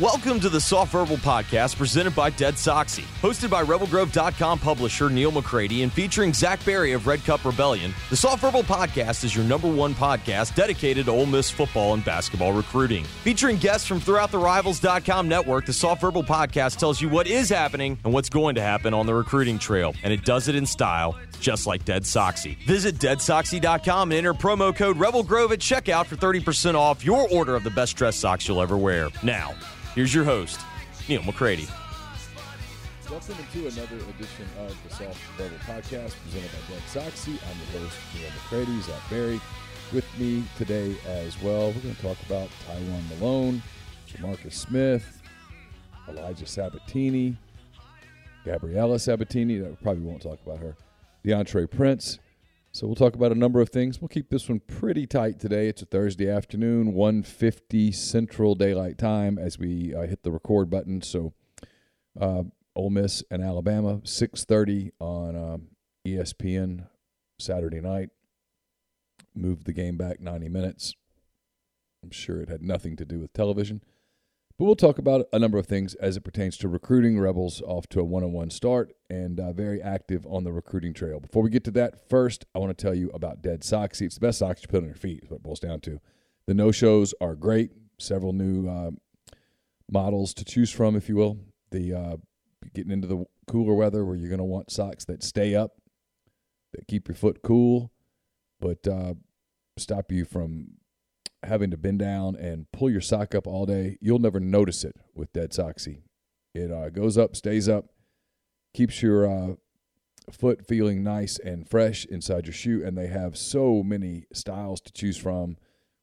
Welcome to the Soft Verbal Podcast presented by Dead Soxy. Hosted by RebelGrove.com publisher Neal McCready and featuring Zach Berry of Red Cup Rebellion, the Soft Verbal Podcast is your number one podcast dedicated to Ole Miss football and basketball recruiting. Featuring guests from throughout the Rivals.com network, the Soft Verbal Podcast tells you what is happening and what's going to happen on the recruiting trail, and it does it in style just like Dead Soxy. Visit deadsoxy.com and enter promo code RebelGrove at checkout for 30% off your order of the best dress socks you'll ever wear. Now, Here's your host, Neal McCready. Welcome to another edition of the Soft Verbal Podcast presented by Dead Soxy. I'm your host, Neal McCready. Zach Berry. with me today as well. We're going to talk about Tywone Malone, Demarcus Smith, Elijah Sabbatini, Gabriela Sabatini. That probably won't talk about her. DeAndre Prince, so we'll talk about a number of things. We'll keep this one pretty tight today. It's a Thursday afternoon, 1.50 Central Daylight Time as we uh, hit the record button. So uh, Ole Miss and Alabama, 6.30 on uh, ESPN Saturday night. Moved the game back 90 minutes. I'm sure it had nothing to do with television. But we'll talk about a number of things as it pertains to recruiting Rebels off to a one on one start and uh, very active on the recruiting trail. Before we get to that, first, I want to tell you about Dead Soxy. It's the best socks you put on your feet, is what it boils down to. The no shows are great, several new uh, models to choose from, if you will. The uh, Getting into the cooler weather where you're going to want socks that stay up, that keep your foot cool, but uh, stop you from having to bend down and pull your sock up all day, you'll never notice it with Dead Soxy. It uh, goes up, stays up, keeps your uh, foot feeling nice and fresh inside your shoe, and they have so many styles to choose from.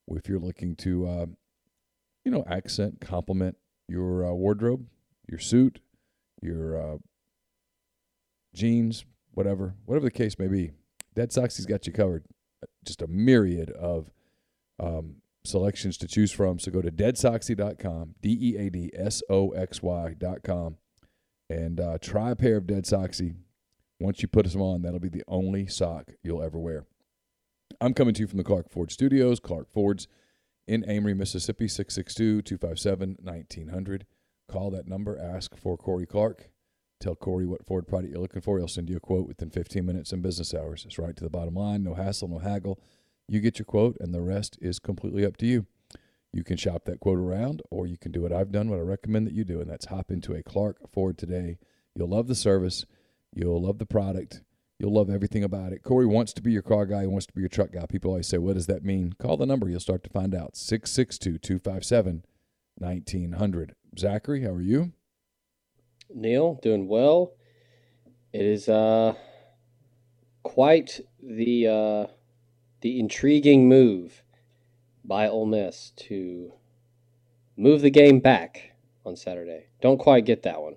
If you're looking to, uh, you know, accent, complement your uh, wardrobe, your suit, your uh, jeans, whatever, whatever the case may be, Dead Soxy's got you covered. Just a myriad of um, selections to choose from. So go to deadsoxy.com, D E A D S O X Y.com, and uh, try a pair of Dead Soxy. Once you put them on, that'll be the only sock you'll ever wear. I'm coming to you from the Clark Ford Studios, Clark Ford's in Amory, Mississippi, 662 257 1900. Call that number, ask for Corey Clark. Tell Corey what Ford product you're looking for. He'll send you a quote within 15 minutes in business hours. It's right to the bottom line. No hassle, no haggle. You get your quote, and the rest is completely up to you. You can shop that quote around, or you can do what I've done, what I recommend that you do, and that's hop into a Clark Ford today. You'll love the service, you'll love the product, you'll love everything about it. Corey wants to be your car guy, he wants to be your truck guy. People always say, What does that mean? Call the number, you'll start to find out 662 257 1900. Zachary, how are you? Neal, doing well. It is uh, quite the. Uh the intriguing move by Ole Miss to move the game back on Saturday. Don't quite get that one.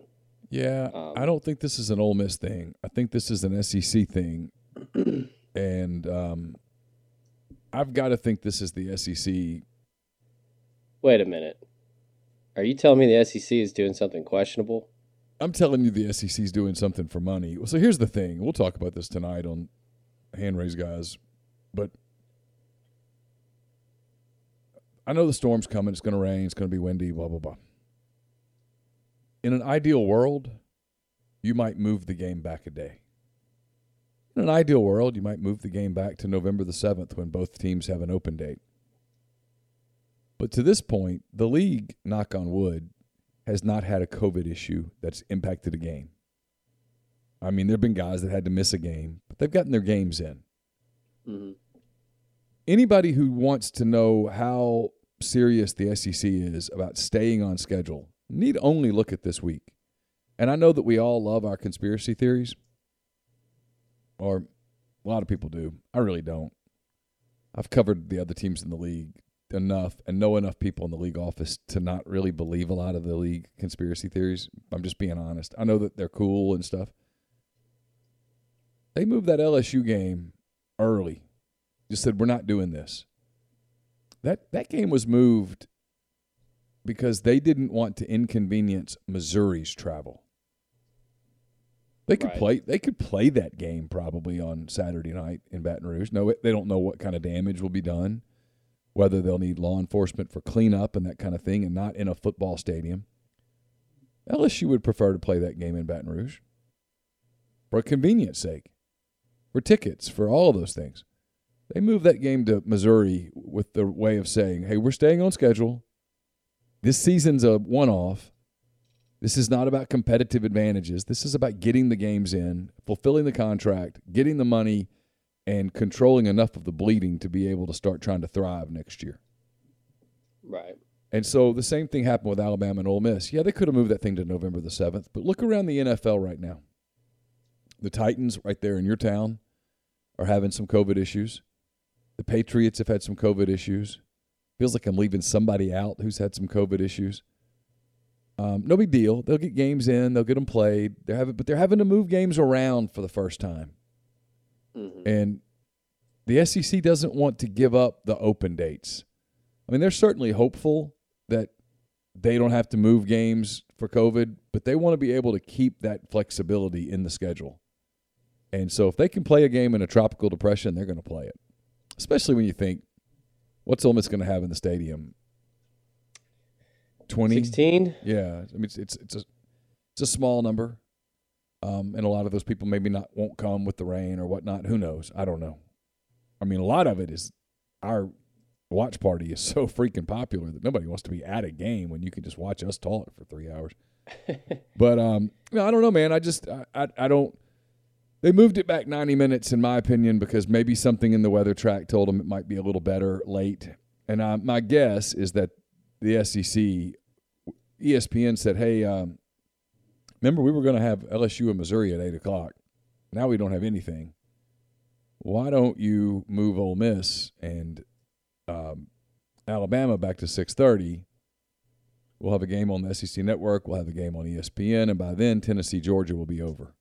Yeah, um, I don't think this is an Ole Miss thing. I think this is an SEC thing, and um, I've got to think this is the SEC. Wait a minute. Are you telling me the SEC is doing something questionable? I'm telling you the SEC is doing something for money. So here's the thing. We'll talk about this tonight on Hand Raise Guys but I know the storm's coming. It's going to rain. It's going to be windy, blah, blah, blah. In an ideal world, you might move the game back a day. In an ideal world, you might move the game back to November the 7th when both teams have an open date. But to this point, the league, knock on wood, has not had a COVID issue that's impacted a game. I mean, there have been guys that had to miss a game, but they've gotten their games in. Mm-hmm anybody who wants to know how serious the SEC is about staying on schedule need only look at this week. And I know that we all love our conspiracy theories, or a lot of people do. I really don't. I've covered the other teams in the league enough and know enough people in the league office to not really believe a lot of the league conspiracy theories. I'm just being honest. I know that they're cool and stuff. They moved that LSU game early just said we're not doing this. That that game was moved because they didn't want to inconvenience Missouri's travel. They could right. play. They could play that game probably on Saturday night in Baton Rouge. No, they don't know what kind of damage will be done. whether they'll need law enforcement for cleanup and that kind of thing, and not in a football stadium. LSU would prefer to play that game in Baton Rouge for convenience sake, for tickets, for all of those things. They moved that game to Missouri with the way of saying, hey, we're staying on schedule. This season's a one off. This is not about competitive advantages. This is about getting the games in, fulfilling the contract, getting the money, and controlling enough of the bleeding to be able to start trying to thrive next year. Right. And so the same thing happened with Alabama and Ole Miss. Yeah, they could have moved that thing to November the 7th, but look around the NFL right now. The Titans, right there in your town, are having some COVID issues. The Patriots have had some COVID issues. Feels like I'm leaving somebody out who's had some COVID issues. Um, no big deal. They'll get games in. They'll get them played. They're having, but they're having to move games around for the first time. Mm-hmm. And the SEC doesn't want to give up the open dates. I mean, they're certainly hopeful that they don't have to move games for COVID, but they want to be able to keep that flexibility in the schedule. And so if they can play a game in a tropical depression, they're going to play it. Especially when you think, what's Ole Miss going to have in the stadium? 20? 16? Yeah. I mean, it's, it's, it's, a, it's a small number. Um, and a lot of those people maybe not won't come with the rain or whatnot. Who knows? I don't know. I mean, a lot of it is our watch party is so freaking popular that nobody wants to be at a game when you can just watch us talk for three hours. but um, no, I don't know, man. I just I, I, I don't. They moved it back 90 minutes, in my opinion, because maybe something in the weather track told them it might be a little better late. And uh, my guess is that the SEC, ESPN said, "Hey, um, remember we were going to have LSU and Missouri at eight o'clock. Now we don't have anything. Why don't you move Ole Miss and um, Alabama back to six thirty? We'll have a game on the SEC network. We'll have a game on ESPN, and by then Tennessee Georgia will be over."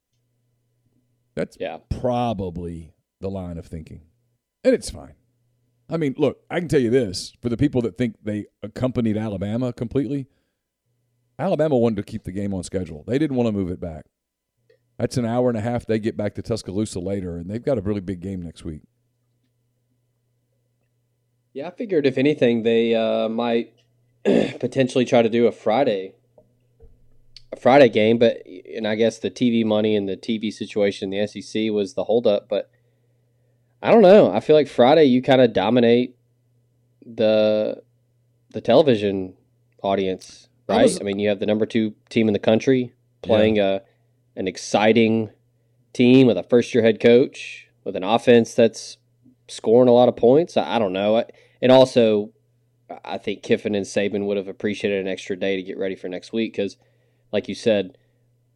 That's yeah. probably the line of thinking. And it's fine. I mean, look, I can tell you this for the people that think they accompanied Alabama completely, Alabama wanted to keep the game on schedule. They didn't want to move it back. That's an hour and a half. They get back to Tuscaloosa later, and they've got a really big game next week. Yeah, I figured if anything, they uh, might potentially try to do a Friday Friday game, but and I guess the TV money and the TV situation in the SEC was the holdup. But I don't know. I feel like Friday you kind of dominate the the television audience, right? I, was, I, mean, you have the number two team in the country playing yeah. a an exciting team with a first year head coach with an offense that's scoring a lot of points. I, I don't know, and also I think Kiffin and Saban would have appreciated an extra day to get ready for next week because like you said,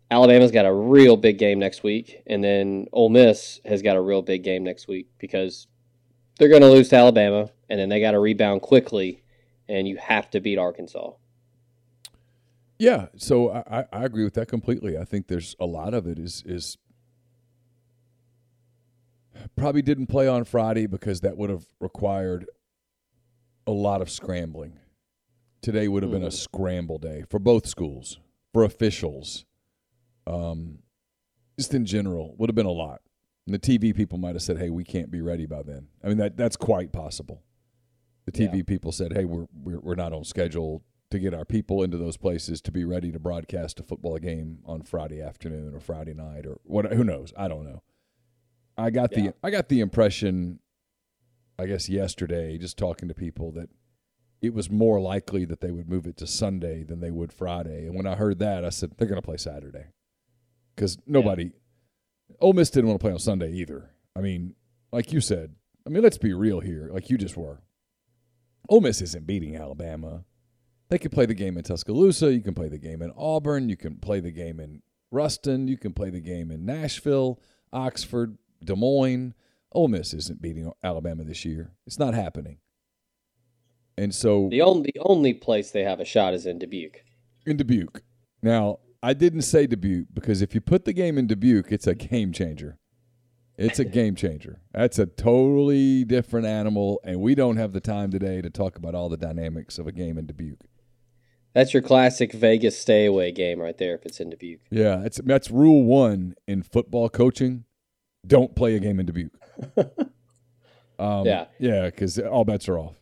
Alabama's got a real big game next week, and then Ole Miss has got a real big game next week because they're going to lose to Alabama, and then they got to rebound quickly, and you have to beat Arkansas. Yeah, so I, I agree with that completely. I think there's a lot of it is is probably didn't play on Friday because that would have required a lot of scrambling. Today would have been a hmm. scramble day for both schools for officials, um, just in general, would have been a lot. And the TV people might have said, "Hey, we can't be ready by then." I mean, that that's quite possible. The TV yeah. people said, "Hey, we're, we're we're not on schedule to get our people into those places to be ready to broadcast a football game on Friday afternoon or Friday night or what? Who knows? I don't know. I got yeah. the I got the impression, I guess yesterday, just talking to people that it was more likely that they would move it to Sunday than they would Friday. And when I heard that, I said they're going to play Saturday because nobody, yeah. Ole Miss didn't want to play on Sunday either. I mean, like you said, I mean, let's be real here, like you just were. Ole Miss isn't beating Alabama. They can play the game in Tuscaloosa. You can play the game in Auburn. You can play the game in Ruston. You can play the game in Nashville, Oxford, Des Moines. Ole Miss isn't beating Alabama this year. It's not happening. And so the only the only place they have a shot is in Dubuque. In Dubuque. Now, I didn't say Dubuque because if you put the game in Dubuque, it's a game changer. It's a game changer. That's a totally different animal, and we don't have the time today to talk about all the dynamics of a game in Dubuque. That's your classic Vegas stay away game right there if it's in Dubuque. Yeah, that's that's rule one in football coaching. Don't play a game in Dubuque. um, yeah, yeah, because all bets are off.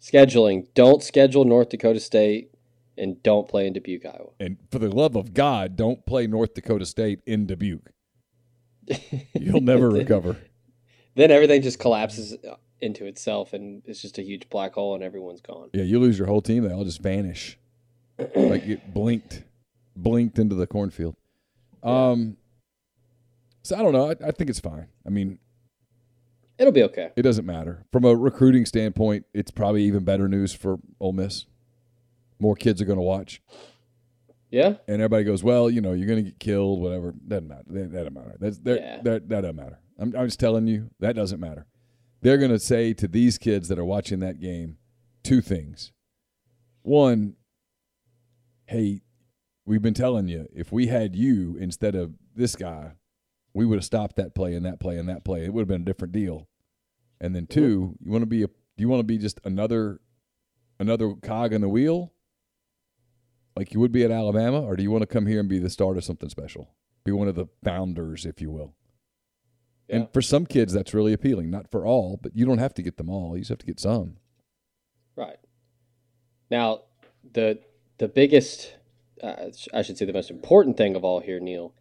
Scheduling. Don't schedule North Dakota State and don't play in Dubuque, Iowa. And for the love of God, don't play North Dakota State in Dubuque. You'll never recover. Then everything just collapses into itself and it's just a huge black hole and everyone's gone. Yeah, you lose your whole team. They all just vanish. like it blinked, blinked into the cornfield. Um, so I don't know. I, I think it's fine. I mean, It'll be okay. it doesn't matter from a recruiting standpoint. It's probably even better news for Ole Miss. More kids are going to watch, Yeah? and everybody goes, "Well, you know, you're going to get killed. Whatever. Doesn't matter. That, that doesn't matter. That's that, Yeah. that that doesn't matter. I'm, I'm just telling you that doesn't matter. They're going to say to these kids that are watching that game two things. One, hey, we've been telling you if we had you instead of this guy, we would have stopped that play and that play and that play. It would have been a different deal. And then two, you want to be a do you want to be just another another cog in the wheel? Like you would be at Alabama, or do you want to come here and be the start of something special? Be one of the founders, if you will. Yeah. And for some kids that's really appealing. Not for all, but you don't have to get them all. You just have to get some. Right. Now, the the biggest, uh, I should say, the most important thing of all here, Neal,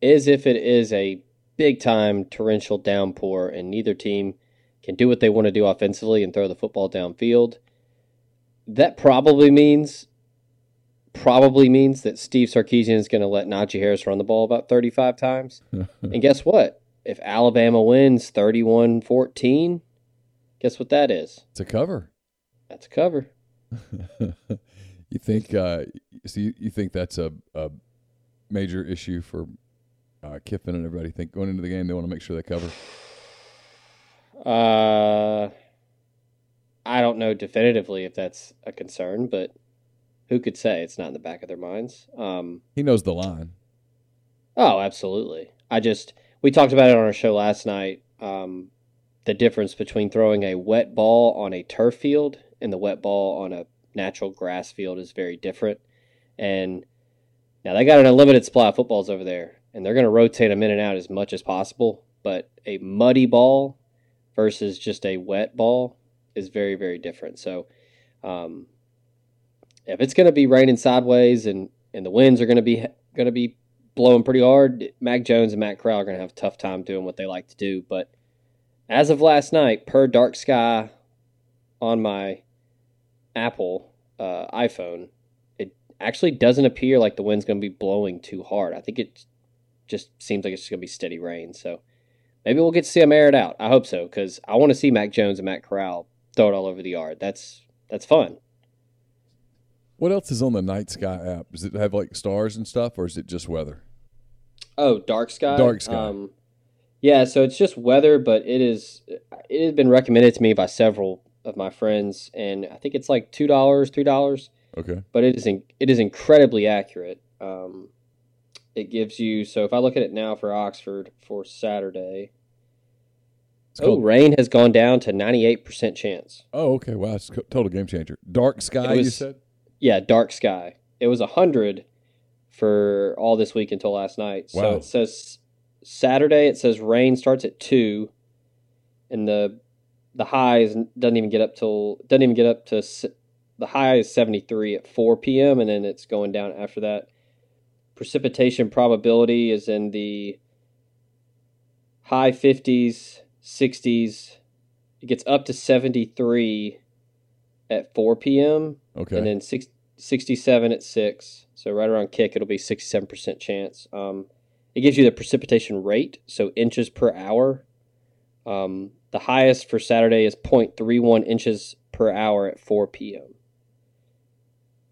is if it is a big time torrential downpour and neither team can do what they want to do offensively and throw the football downfield. That probably means probably means that Steve Sarkisian is going to let Najee Harris run the ball about 35 times. and guess what? If Alabama wins 31-14, guess what that is? It's a cover. That's a cover. you think? Uh, so you, you think that's a, a major issue for uh, Kiffin and everybody? Think going into the game they want to make sure they cover. Uh, I don't know definitively if that's a concern, but who could say it's not in the back of their minds? Um, He knows the line. oh, absolutely. I just we talked about it on our show last night. Um, the difference between throwing a wet ball on a turf field and the wet ball on a natural grass field is very different. And now they got an unlimited supply of footballs over there, and they're going to rotate them in and out as much as possible. But a muddy ball versus just a wet ball is very, very different. So, um, if it's going to be raining sideways and, and the winds are going to be going to be blowing pretty hard, Mac Jones and Matt Corral are going to have a tough time doing what they like to do. But as of last night, per Dark Sky on my Apple uh, iPhone, it actually doesn't appear like the wind's going to be blowing too hard. I think it just seems like it's going to be steady rain. So maybe we'll get to see them air it out. I hope so because I want to see Mac Jones and Matt Corral throw it all over the yard. That's that's fun. What else is on the Night Sky app? Does it have like stars and stuff, or is it just weather? Oh, dark sky. Dark sky. Um, yeah, so it's just weather, but it is. It has been recommended to me by several of my friends, and I think it's like two dollars, three dollars. Okay. But it is in, it is incredibly accurate. Um, it gives you so if I look at it now for Oxford for Saturday. It's Oh, rain has gone down to ninety eight percent chance. Oh, okay. Wow, it's a total game changer. Dark Sky, It you said. Yeah, dark sky. It was hundred for all this week until last night. So Wow. it says Saturday. It says rain starts at two, and the the high is, doesn't even get up till doesn't even get up to the high is seventy three at four p.m. and then it's going down after that. Precipitation probability is in the high fifties, sixties. It gets up to seventy three at four p.m Okay. and then six, 67 at 6 so right around kick it'll be 67% chance um, it gives you the precipitation rate so inches per hour um, the highest for saturday is 0.31 inches per hour at 4 p.m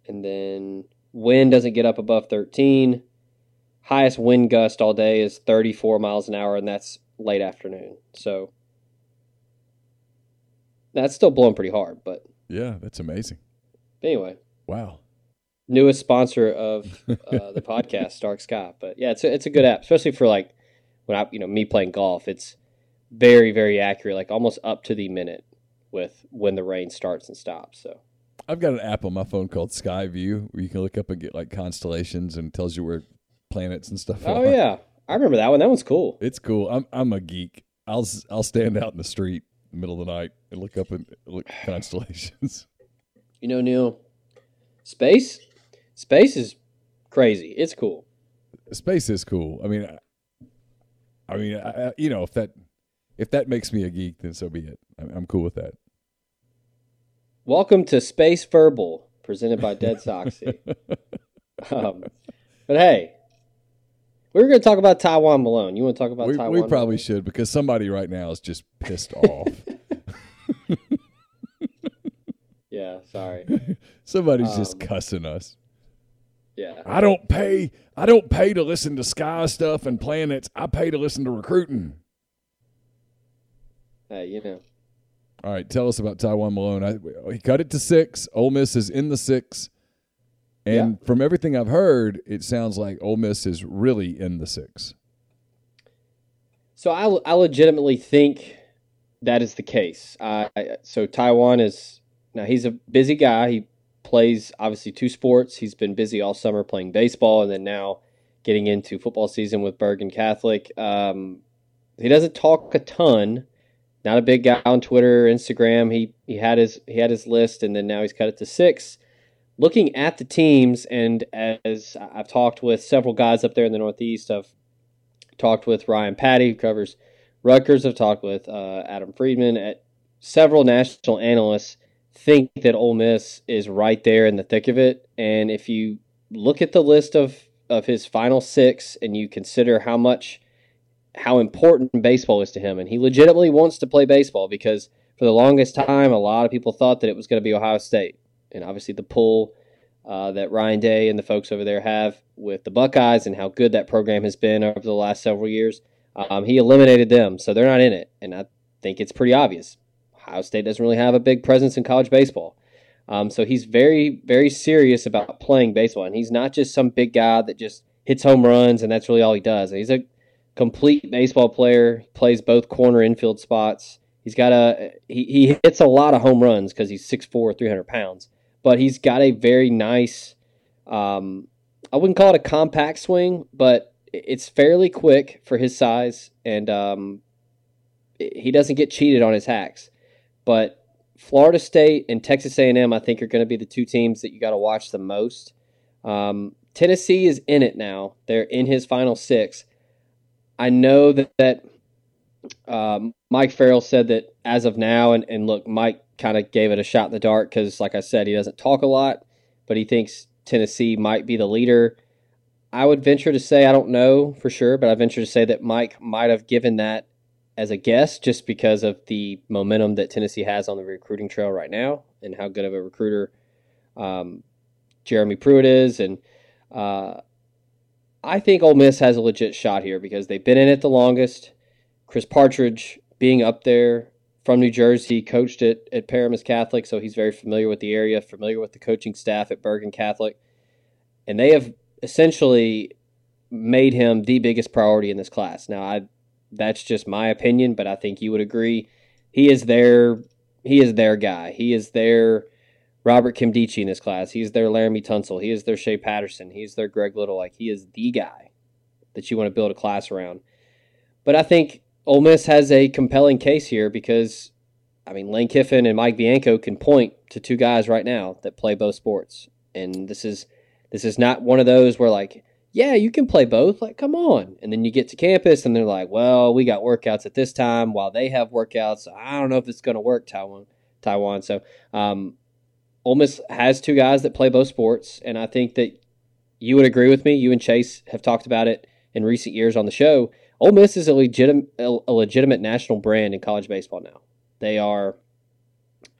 and then wind doesn't get up above 13 highest wind gust all day is 34 miles an hour and that's late afternoon so that's still blowing pretty hard but yeah, that's amazing. anyway Wow. newest sponsor of uh, the podcast, Dark Sky. But yeah, it's a, it's a good app, especially for like when I you know me playing golf. It's very very accurate, like almost up to the minute with when the rain starts and stops. So I've got an app on my phone called Sky View where you can look up and get like constellations and tells you where planets and stuff are. oh are. yeah, I remember that one. That one's cool. It's cool. I'm I'm a geek. I'll I'll stand out in the street in the middle of the night and look up and look constellations. You know, Neal, space, space is crazy. It's cool. Space is cool. I mean, I, I mean, I, you know, if that if that makes me a geek, then so be it. I'm cool with that. Welcome to Space Verbal, presented by Dead Soxy. um, but hey, we are going to talk about Tywone Malone. You want to talk about we, Tywone? We probably Malone? should because somebody right now is just pissed off. yeah, sorry. Somebody's Um, just cussing us. Yeah. I don't pay. I don't pay to listen to sky stuff and planets. I pay to listen to recruiting. Hey, you know. All right, tell us about Tywone Malone. I, he cut it to six. Ole Miss is in the six, and from everything I've heard, it sounds like Ole Miss is really in the six. So I, I legitimately think that is the case. Uh, so Tywone is now he's a busy guy. He plays obviously two sports. He's been busy all summer playing baseball, and then now getting into football season with Bergen Catholic. Um, he doesn't talk a ton. Not a big guy on Twitter, Instagram. He he had his he had his list, and then now he's cut it to six. Looking at the teams, and as I've talked with several guys up there in the Northeast, I've talked with Ryan Patty, who covers Rutgers. I've talked with uh, Adam Friedman. At several national analysts think that Ole Miss is right there in the thick of it. And if you look at the list of of his final six, and you consider how much how important baseball is to him, and he legitimately wants to play baseball because for the longest time, a lot of people thought that it was going to be Ohio State, and obviously the pull uh, that Ryan Day and the folks over there have with the Buckeyes and how good that program has been over the last several years. Um, he eliminated them, so they're not in it, and I think it's pretty obvious. Ohio State doesn't really have a big presence in college baseball. Um, so he's very, very serious about playing baseball, and he's not just some big guy that just hits home runs and that's really all he does. He's a complete baseball player. Plays both corner infield spots. He's got a he, he hits a lot of home runs because he's 6'4", 300 pounds. But he's got a very nice. Um, I wouldn't call it a compact swing, but it's fairly quick for his size, and um, he doesn't get cheated on his hacks. But Florida State and Texas A&M, I think, are going to be the two teams that you got to watch the most. Um, Tennessee is in it now; they're in his final six. I know that that um, Mike Farrell said that as of now, and, and look, Mike kind of gave it a shot in the dark because, like I said, he doesn't talk a lot, but he thinks Tennessee might be the leader. I would venture to say, I don't know for sure, but I venture to say that Mike might have given that as a guess just because of the momentum that Tennessee has on the recruiting trail right now and how good of a recruiter um, Jeremy Pruitt is. And uh, I think Ole Miss has a legit shot here because they've been in it the longest. Chris Partridge being up there from New Jersey, coached at, at Paramus Catholic, so he's very familiar with the area, familiar with the coaching staff at Bergen Catholic. And they have essentially made him the biggest priority in this class. Now, I that's just my opinion, but I think you would agree. He is their he is their guy. He is their Robert Nkemdiche in this class. He is their Laremy Tunsil. He is their Shea Patterson. He is their Greg Little. Like he is the guy that you want to build a class around. But I think Ole Miss has a compelling case here because I mean Lane Kiffin and Mike Bianco can point to two guys right now that play both sports. And this is this is not one of those where like yeah, you can play both. Like, come on. And then you get to campus and they're like, well, we got workouts at this time while they have workouts. I don't know if it's going to work, Tywone. Tywone. So, um, Ole Miss has two guys that play both sports. And I think that you would agree with me. You and Chase have talked about it in recent years on the show. Ole Miss is a legitimate, a legitimate national brand in college baseball now. They are,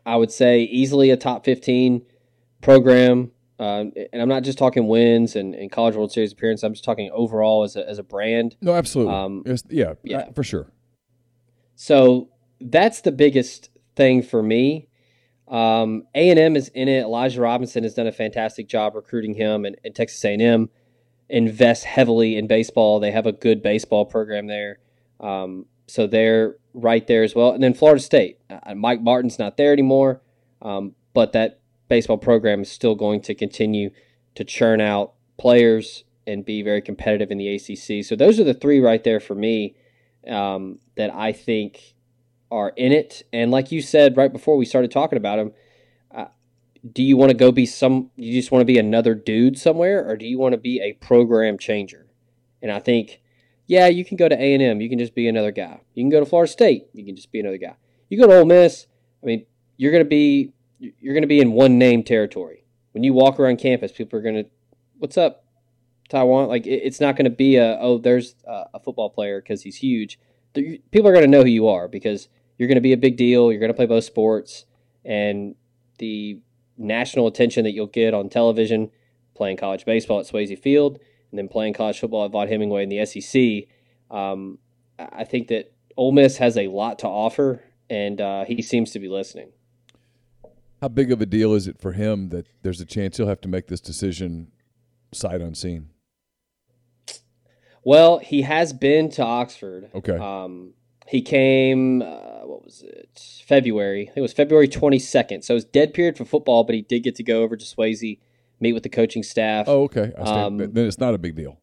I would say, easily a top 15 program um, and I'm not just talking wins and, and, College World Series appearance. I'm just talking overall as a, as a brand. No, absolutely. Um, yeah, yeah, for sure. So that's the biggest thing for me. Um, A&M is in it. Elijah Robinson has done a fantastic job recruiting him, and, and Texas A&M invests heavily in baseball. They have a good baseball program there, um, so they're right there as well. And then Florida State. Uh, Mike Martin's not there anymore, um, but that baseball program is still going to continue to churn out players and be very competitive in the ACC. So those are the three right there for me um, that I think are in it. And like you said right before we started talking about him, uh, do you want to go be some? You just want to be another dude somewhere, or do you want to be a program changer? And I think, yeah, you can go to A and M. You can just be another guy. You can go to Florida State. You can just be another guy. You go to Ole Miss. I mean, you're gonna be you're gonna be in one name territory. When you walk around campus, people are gonna, what's up, Tywone? Like it, it's not gonna be a oh, there's a, football player because he's huge. People are gonna know who you are because you're gonna be a big deal. You're gonna play both sports, and the national attention that you'll get on television playing college baseball at Swayze Field and then playing college football at Vaught Hemingway in the SEC. Um, I think that Ole Miss has a lot to offer, and uh, he seems to be listening. How big of a deal is it for him that there's a chance he'll have to make this decision sight unseen? Well, he has been to Oxford. Okay. Um, he came, uh, what was it? February. I think it was February 22nd. So it was dead period for football, but he did get to go over to Swayze, meet with the coaching staff. Oh, okay. Um, then it's not a big deal.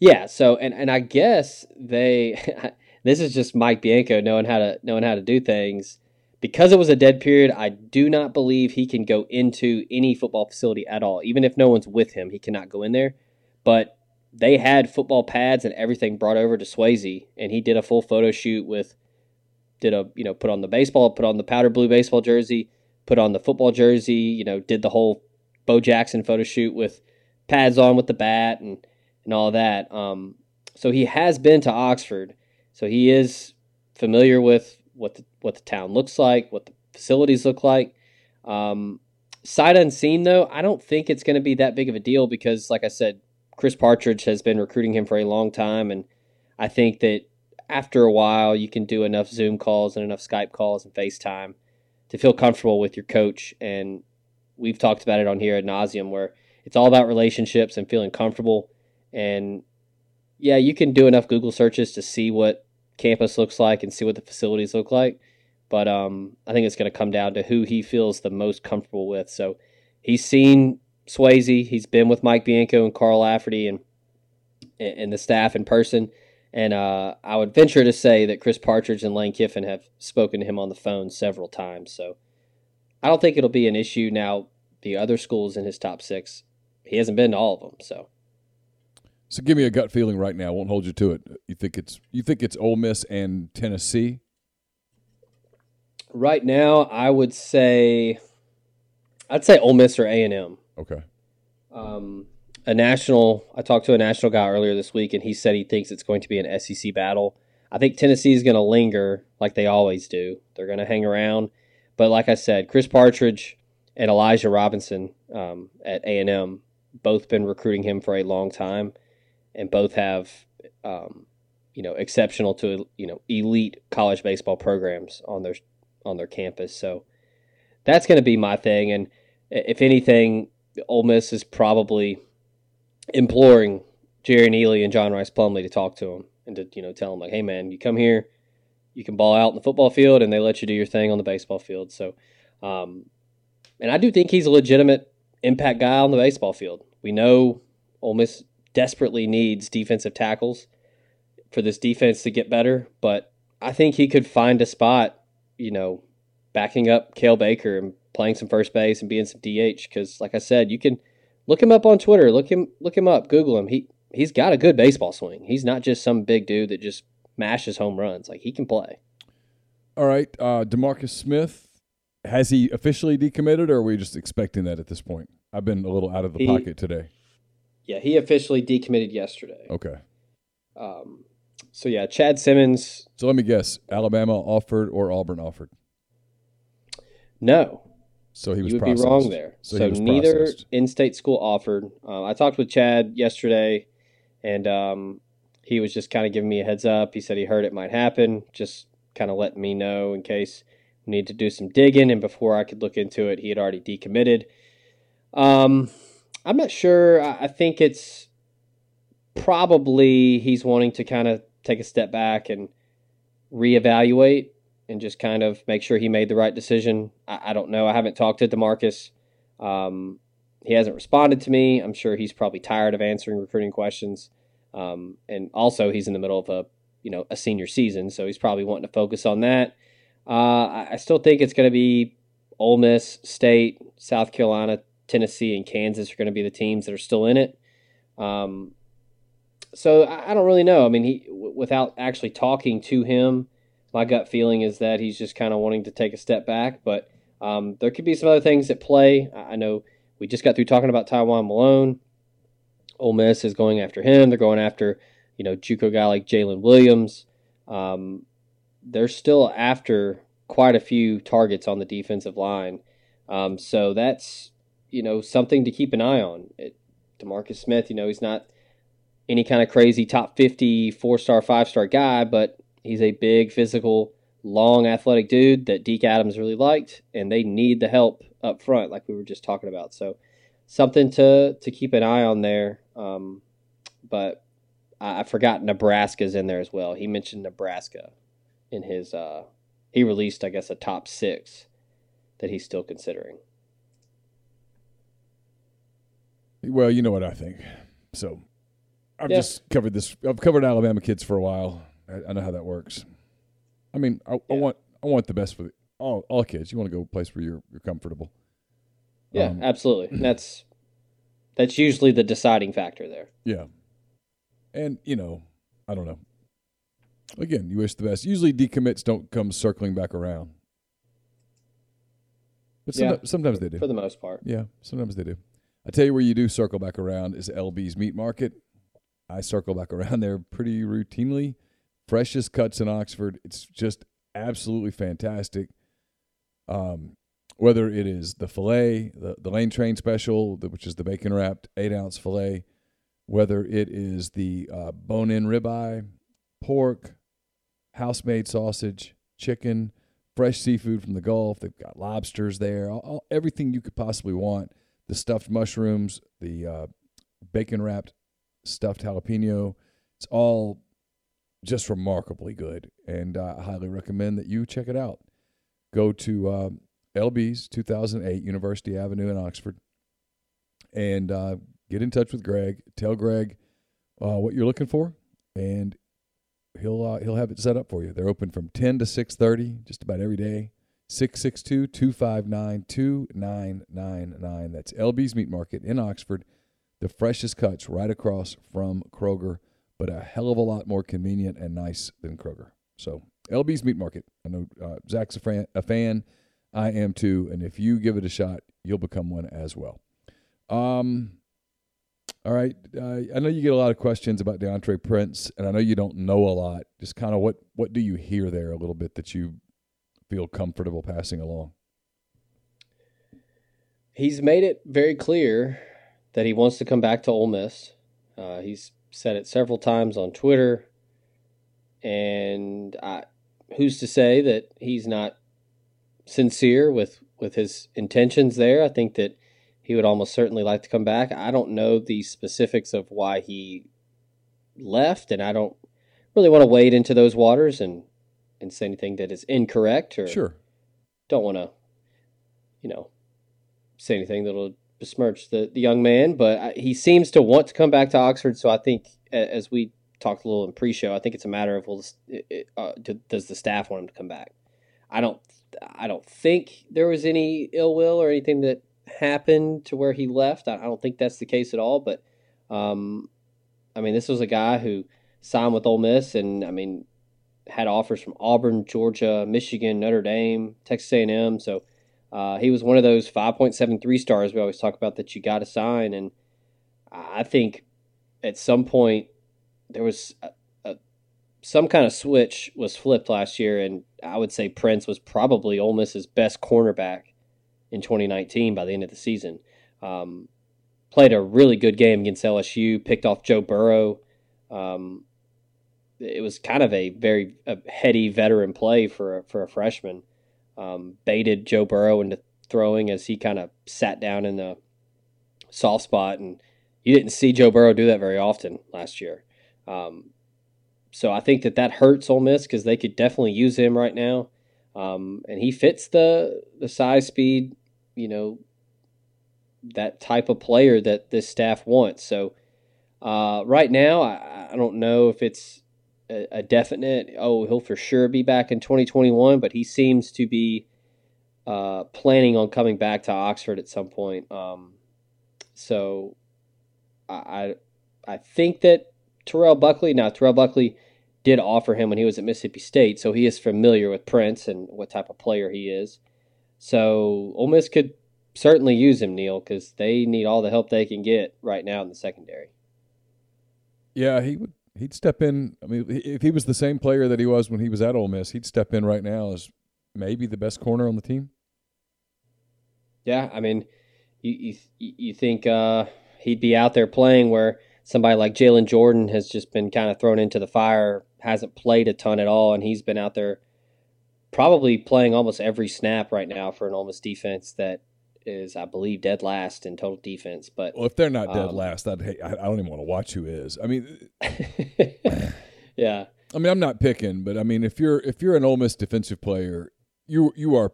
Yeah. So, and, and I guess they, this is just Mike Bianco knowing how to, knowing how to do things. Because it was a dead period, I do not believe he can go into any football facility at all. Even if no one's with him, he cannot go in there. But they had football pads and everything brought over to Swayze, and he did a full photo shoot with, did a you know put on the baseball, put on the powder blue baseball jersey, put on the football jersey, you know, did the whole Bo Jackson photo shoot with pads on with the bat and and all that. Um, so he has been to Oxford, so he is familiar with what the, what the town looks like, what the facilities look like. Um, sight unseen, though, I don't think it's going to be that big of a deal because, like I said, Chris Partridge has been recruiting him for a long time, and I think that after a while you can do enough Zoom calls and enough Skype calls and FaceTime to feel comfortable with your coach. And we've talked about it on here at nauseum where it's all about relationships and feeling comfortable. And yeah, you can do enough Google searches to see what campus looks like and see what the facilities look like. But um, I think it's going to come down to who he feels the most comfortable with. So he's seen Swayze. He's been with Mike Bianco and Carl Lafferty and and the staff in person. And uh, I would venture to say that Chris Partridge and Lane Kiffin have spoken to him on the phone several times. So I don't think it'll be an issue. Now, the other schools in his top six, he hasn't been to all of them. So, so give me a gut feeling right now. I won't hold you to it. You think it's you think it's Ole Miss and Tennessee? Right now, I would say, I'd say Ole Miss or A and M. Okay. Um, a national. I talked to a national guy earlier this week, and he said he thinks it's going to be an SEC battle. I think Tennessee is going to linger like they always do. They're going to hang around, but like I said, Chris Partridge and Elijah Robinson um, at A and M both been recruiting him for a long time, and both have, um, you know, exceptional to you know elite college baseball programs on their on their campus. So that's going to be my thing, and if anything, Ole Miss is probably imploring Jerrion Ealy and John Rice Plumlee to talk to him and to you know tell him like, hey man, you come here, you can ball out in the football field, and they let you do your thing on the baseball field. So, um, and I do think he's a legitimate impact guy on the baseball field. We know Ole Miss desperately needs defensive tackles for this defense to get better, but I think he could find a spot, you know, backing up Cael Baker and playing some first base and being some DH. Because, like I said, you can look him up on Twitter. Look him look him up. Google him. He he's got a good baseball swing. He's not just some big dude that just mashes home runs. Like he can play. All right, uh, Demarcus Smith. Has he officially decommitted, or are we just expecting that at this point? I've been a little out of the he, pocket today. Yeah, he officially decommitted yesterday. Okay. Um, so yeah, Chad Simmons. So let me guess: Alabama offered or Auburn offered? No, so he was. You would processed. be wrong there. So, so neither processed. in-state school offered. Uh, I talked with Chad yesterday, and um, he was just kind of giving me a heads up. He said he heard it might happen, just kind of letting me know in case we need to do some digging. And before I could look into it, he had already decommitted. Um, I'm not sure. I, I think it's probably he's wanting to kind of take a step back and reevaluate and just kind of make sure he made the right decision. I, I don't know. I haven't talked to Demarcus. Um, he hasn't responded to me. I'm sure he's probably tired of answering recruiting questions. Um, and also, he's in the middle of a you know a senior season, so he's probably wanting to focus on that. Uh, I still think it's going to be Ole Miss, State, South Carolina, Tennessee, and Kansas are going to be the teams that are still in it. Um, so I, I don't really know. I mean, he w- without actually talking to him, my gut feeling is that he's just kind of wanting to take a step back. But um, there could be some other things at play. I know we just got through talking about Tywone Malone. Ole Miss is going after him. They're going after, you know, JUCO guy like Jalen Williams. Um, they're still after quite a few targets on the defensive line. Um, so that's, you know, something to keep an eye on. It, Demarcus Smith, you know, he's not any kind of crazy top 50 four star, five star guy, but he's a big, physical, long, athletic dude that Deke Adams really liked, and they need the help up front, like we were just talking about. So something to to keep an eye on there. Um, but I, I forgot Nebraska's in there as well. He mentioned Nebraska in his. Uh, he released, I guess, a top six that he's still considering. Well, you know what I think. So I've Yeah. just covered this. I've covered Alabama kids for a while. I, I know how that works. I mean, I, I want I want the best for the, all all kids. You want to go a place where you're you're comfortable. Yeah, Um, absolutely. That's that's usually the deciding factor there. Yeah. And, you know, I don't know. Again, you wish the best. Usually decommits don't come circling back around. But Yeah. sometimes they do. For the most part. yeah, sometimes they do. I tell you where you do circle back around is LB's Meat Market. I circle back around there pretty routinely. Freshest cuts in Oxford. It's just absolutely fantastic. Um, whether it is the filet, the, the lane train special, which is the bacon wrapped eight ounce filet, whether it is the uh, bone in ribeye, pork, house made sausage, chicken, fresh seafood from the Gulf. They've got lobsters there, all, all, everything you could possibly want. The stuffed mushrooms, the uh, bacon wrapped stuffed jalapeno. It's all just remarkably good, and uh, I highly recommend that you check it out. Go to uh, LB's 2008 University Avenue in Oxford and uh, get in touch with Greg. Tell Greg uh, what you're looking for, and he'll uh, he'll have it set up for you. They're open from 10 to 6:30 just about every day. 662-259-2999. That's LB's Meat Market in Oxford. The freshest cuts right across from Kroger, but a hell of a lot more convenient and nice than Kroger. So LB's Meat Market. I know uh, Zach's a fan, a fan. I am too. And if you give it a shot, you'll become one as well. Um, all right. Uh, I know you get a lot of questions about DeAndre Prince, and I know you don't know a lot. Just kind of what what do you hear there a little bit that you feel comfortable passing along? He's made it very clear that he wants to come back to Ole Miss. Uh, he's said it several times on Twitter, and I, who's to say that he's not sincere with with his intentions there? I think that he would almost certainly like to come back. I don't know the specifics of why he left, and I don't really want to wade into those waters and and say anything that is incorrect or Sure. don't want to, you know, say anything that'll besmirch the, the young man. But I, he seems to want to come back to Oxford. So I think, as we talked a little in pre-show, I think it's a matter of well, it- it, uh, do, does the staff want him to come back? I don't. I don't think there was any ill will or anything that happened to where he left. I, I don't think that's the case at all. But um, I mean, this was a guy who signed with Ole Miss, and I mean, had offers from Auburn, Georgia, Michigan, Notre Dame, Texas A&M. So uh, he was one of those 5.73 stars we always talk about that you got to sign. And I think at some point there was a, a, some kind of switch was flipped last year, and I would say Prince was probably Ole Miss's best cornerback in 2019 by the end of the season. Um, played a really good game against LSU, picked off Joe Burrow. Um, it was kind of a very a heady veteran play for a, for a freshman. Um, baited Joe Burrow into throwing as he kind of sat down in the soft spot, and you didn't see Joe Burrow do that very often last year. Um, so I think that that hurts Ole Miss because they could definitely use him right now, um, and he fits the the size, speed, you know, that type of player that this staff wants. So uh, right now, I, I don't know if it's a, a definite. Oh, he'll for sure be back in 2021, but he seems to be uh, planning on coming back to Oxford at some point. Um, so I I think that Terrell Buckley. Now Terrell Buckley did offer him when he was at Mississippi State, so he is familiar with Prince and what type of player he is. So Ole Miss could certainly use him, Neal, because they need all the help they can get right now in the secondary. Yeah, he would. He'd step in. I mean, if he was the same player that he was when he was at Ole Miss, he'd step in right now as maybe the best corner on the team. Yeah, I mean, you you, you think uh, he'd be out there playing where somebody like Jalen Jordan has just been kind of thrown into the fire, hasn't played a ton at all, and he's been out there probably playing almost every snap right now for an Ole Miss defense that is, I believe, dead last in total defense. But well, if they're not dead um, last, I'd hate, I don't even want to watch who is. I mean, yeah. I mean, I'm not picking, but I mean, if you're if you're an Ole Miss defensive player, you you are.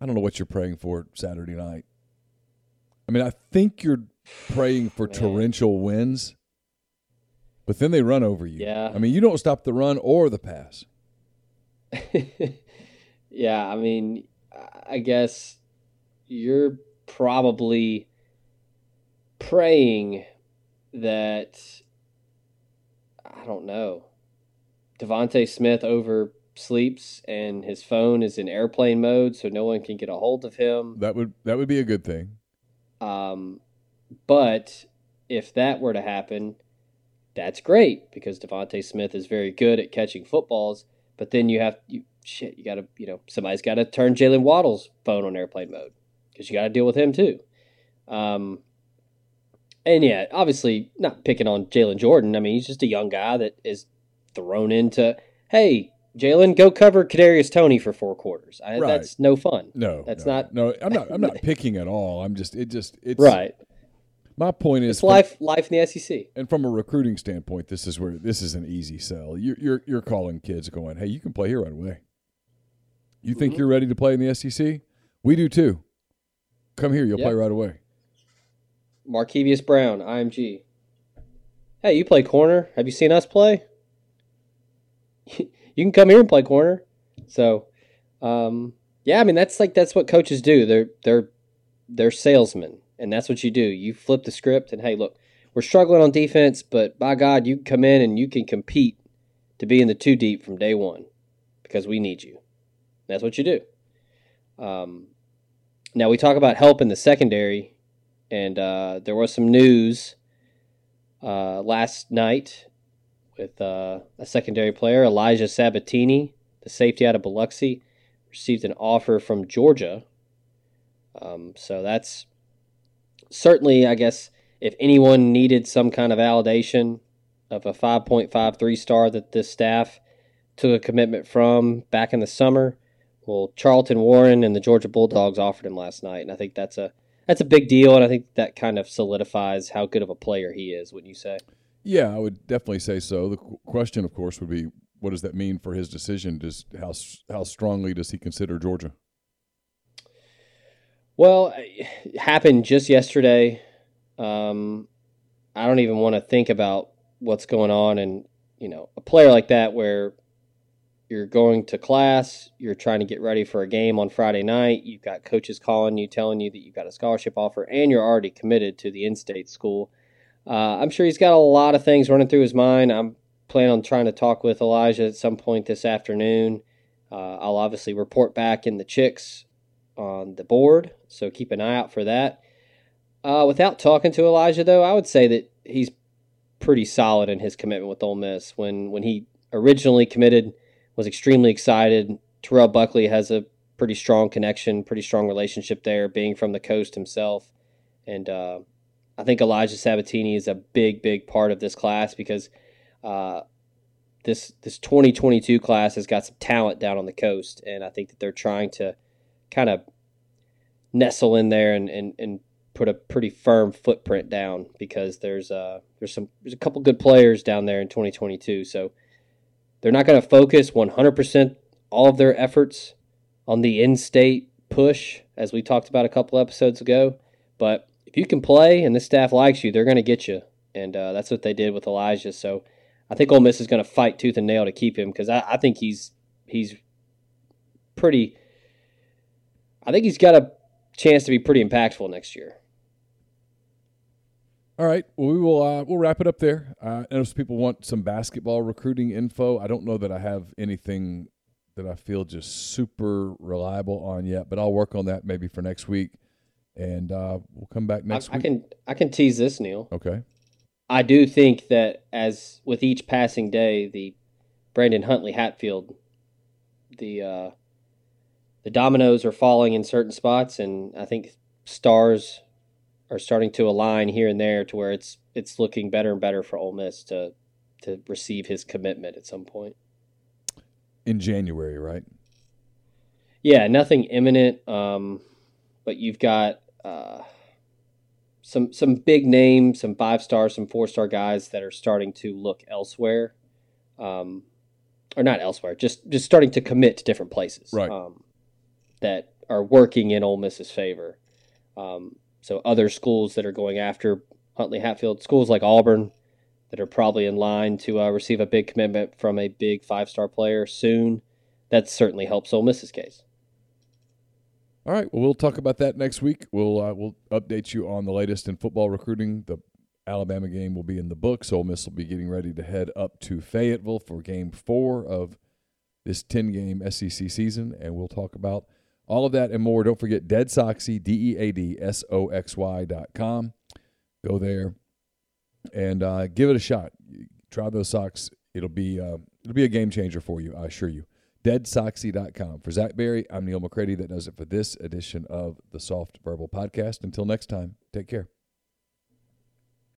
I don't know what you're praying for Saturday night. I mean, I think you're praying for Man. torrential winds, but then they run over you. Yeah. I mean, you don't stop the run or the pass. yeah, I mean, I guess you're probably praying that I don't know. DeVonta Smith oversleeps and his phone is in airplane mode, so no one can get a hold of him. That would that would be a good thing. Um, but if that were to happen, that's great because DeVonta Smith is very good at catching footballs. But then you have you shit, you got to you know somebody's got to turn Jaylen Waddle's phone on airplane mode because you got to deal with him too. Um, and yeah, obviously not picking on Jalen Jordan. I mean, he's just a young guy that is thrown into, hey, Jalen, go cover Kadarius Toney for four quarters. I, right. That's no fun. No, that's no, not. No, I'm not. I'm not picking at all. I'm just. It just. It's right. My point is, it's life. From, life in the SEC. And from a recruiting standpoint, this is where this is an easy sell. You're you're, you're calling kids going, hey, you can play here right away. You think mm-hmm. you're ready to play in the SEC? We do too. Come here, you'll yep. play right away. Markevius Brown, IMG. Hey, you play corner. Have you seen us play? you can come here and play corner. So, um, yeah, I mean that's like that's what coaches do. They're they're they're salesmen, and that's what you do. You flip the script, and hey, look, we're struggling on defense, but by God, you come in and you can compete to be in the two deep from day one because we need you. That's what you do. Um, now we talk about help in the secondary, and uh, there was some news uh, last night with uh, a secondary player, Elijah Sabbatini, the safety out of Biloxi, received an offer from Georgia. Um, so that's certainly, I guess, if anyone needed some kind of validation of a 5.53 star that this staff took a commitment from back in the summer, well, Charlton Warren and the Georgia Bulldogs offered him last night, and I think that's a that's a big deal, and I think that kind of solidifies how good of a player he is. Wouldn't you say? Yeah, I would definitely say so. The question, of course, would be what does that mean for his decision? Does how how strongly does he consider Georgia? Well, it happened just yesterday. Um, I don't even want to think about what's going on, and you know, a player like that where you're going to class, you're trying to get ready for a game on Friday night, you've got coaches calling you, telling you that you've got a scholarship offer, and you're already committed to the in state school. Uh, I'm sure he's got a lot of things running through his mind. I'm planning on trying to talk with Elijah at some point this afternoon. Uh, I'll obviously report back in the chicks on the board, so keep an eye out for that. Uh, without talking to Elijah, though, I would say that he's pretty solid in his commitment with Ole Miss. When when he originally committed – was extremely excited. Terrell Buckley has a pretty strong connection, pretty strong relationship there, being from the coast himself. And uh, I think Elijah Sabbatini is a big, big part of this class because uh, this this 2022 class has got some talent down on the coast, and I think that they're trying to kind of nestle in there and, and, and put a pretty firm footprint down because there's uh there's some there's a couple good players down there in 2022. So they're not going to focus 100% all of their efforts on the in state push, as we talked about a couple episodes ago. But if you can play and this staff likes you, they're going to get you. And uh, that's what they did with Elijah. So I think Ole Miss is going to fight tooth and nail to keep him because I, I think he's he's pretty. I think he's got a chance to be pretty impactful next year. All right. Well, we will. Uh, we'll wrap it up there. Uh, I know some people want some basketball recruiting info. I don't know that I have anything that I feel just super reliable on yet, but I'll work on that maybe for next week, and uh, we'll come back next I, week. I can I can tease this, Neal. Okay. I do think that as with each passing day, the Brandon Huntley Hatfield, the uh, the dominoes are falling in certain spots, and I think stars are starting to align here and there to where it's it's looking better and better for Ole Miss to to receive his commitment at some point. In January, right? Yeah, nothing imminent, um, but you've got uh, some some big names, some five star, some four star guys that are starting to look elsewhere, um, or not elsewhere, just just starting to commit to different places, Right. Um, that are working in Ole Miss's favor. Um, so other schools that are going after Huntley Hatfield, schools like Auburn, that are probably in line to uh, receive a big commitment from a big five star player soon. That certainly helps Ole Miss's case. All right. Well, we'll talk about that next week. We'll uh, we'll update you on the latest in football recruiting. The Alabama game will be in the books. Ole Miss will be getting ready to head up to Fayetteville for Game Four of this ten game SEC season, and we'll talk about all of that and more. Don't forget Dead Soxy D E A D S O X Y dot com. Go there and uh, give it a shot. Try those socks. It'll be uh, it'll be a game changer for you. I assure you deadsoxy.com. For Zach Berry, I'm Neal McCready. That does it for this edition of the Soft Verbal Podcast. Until next time, take care.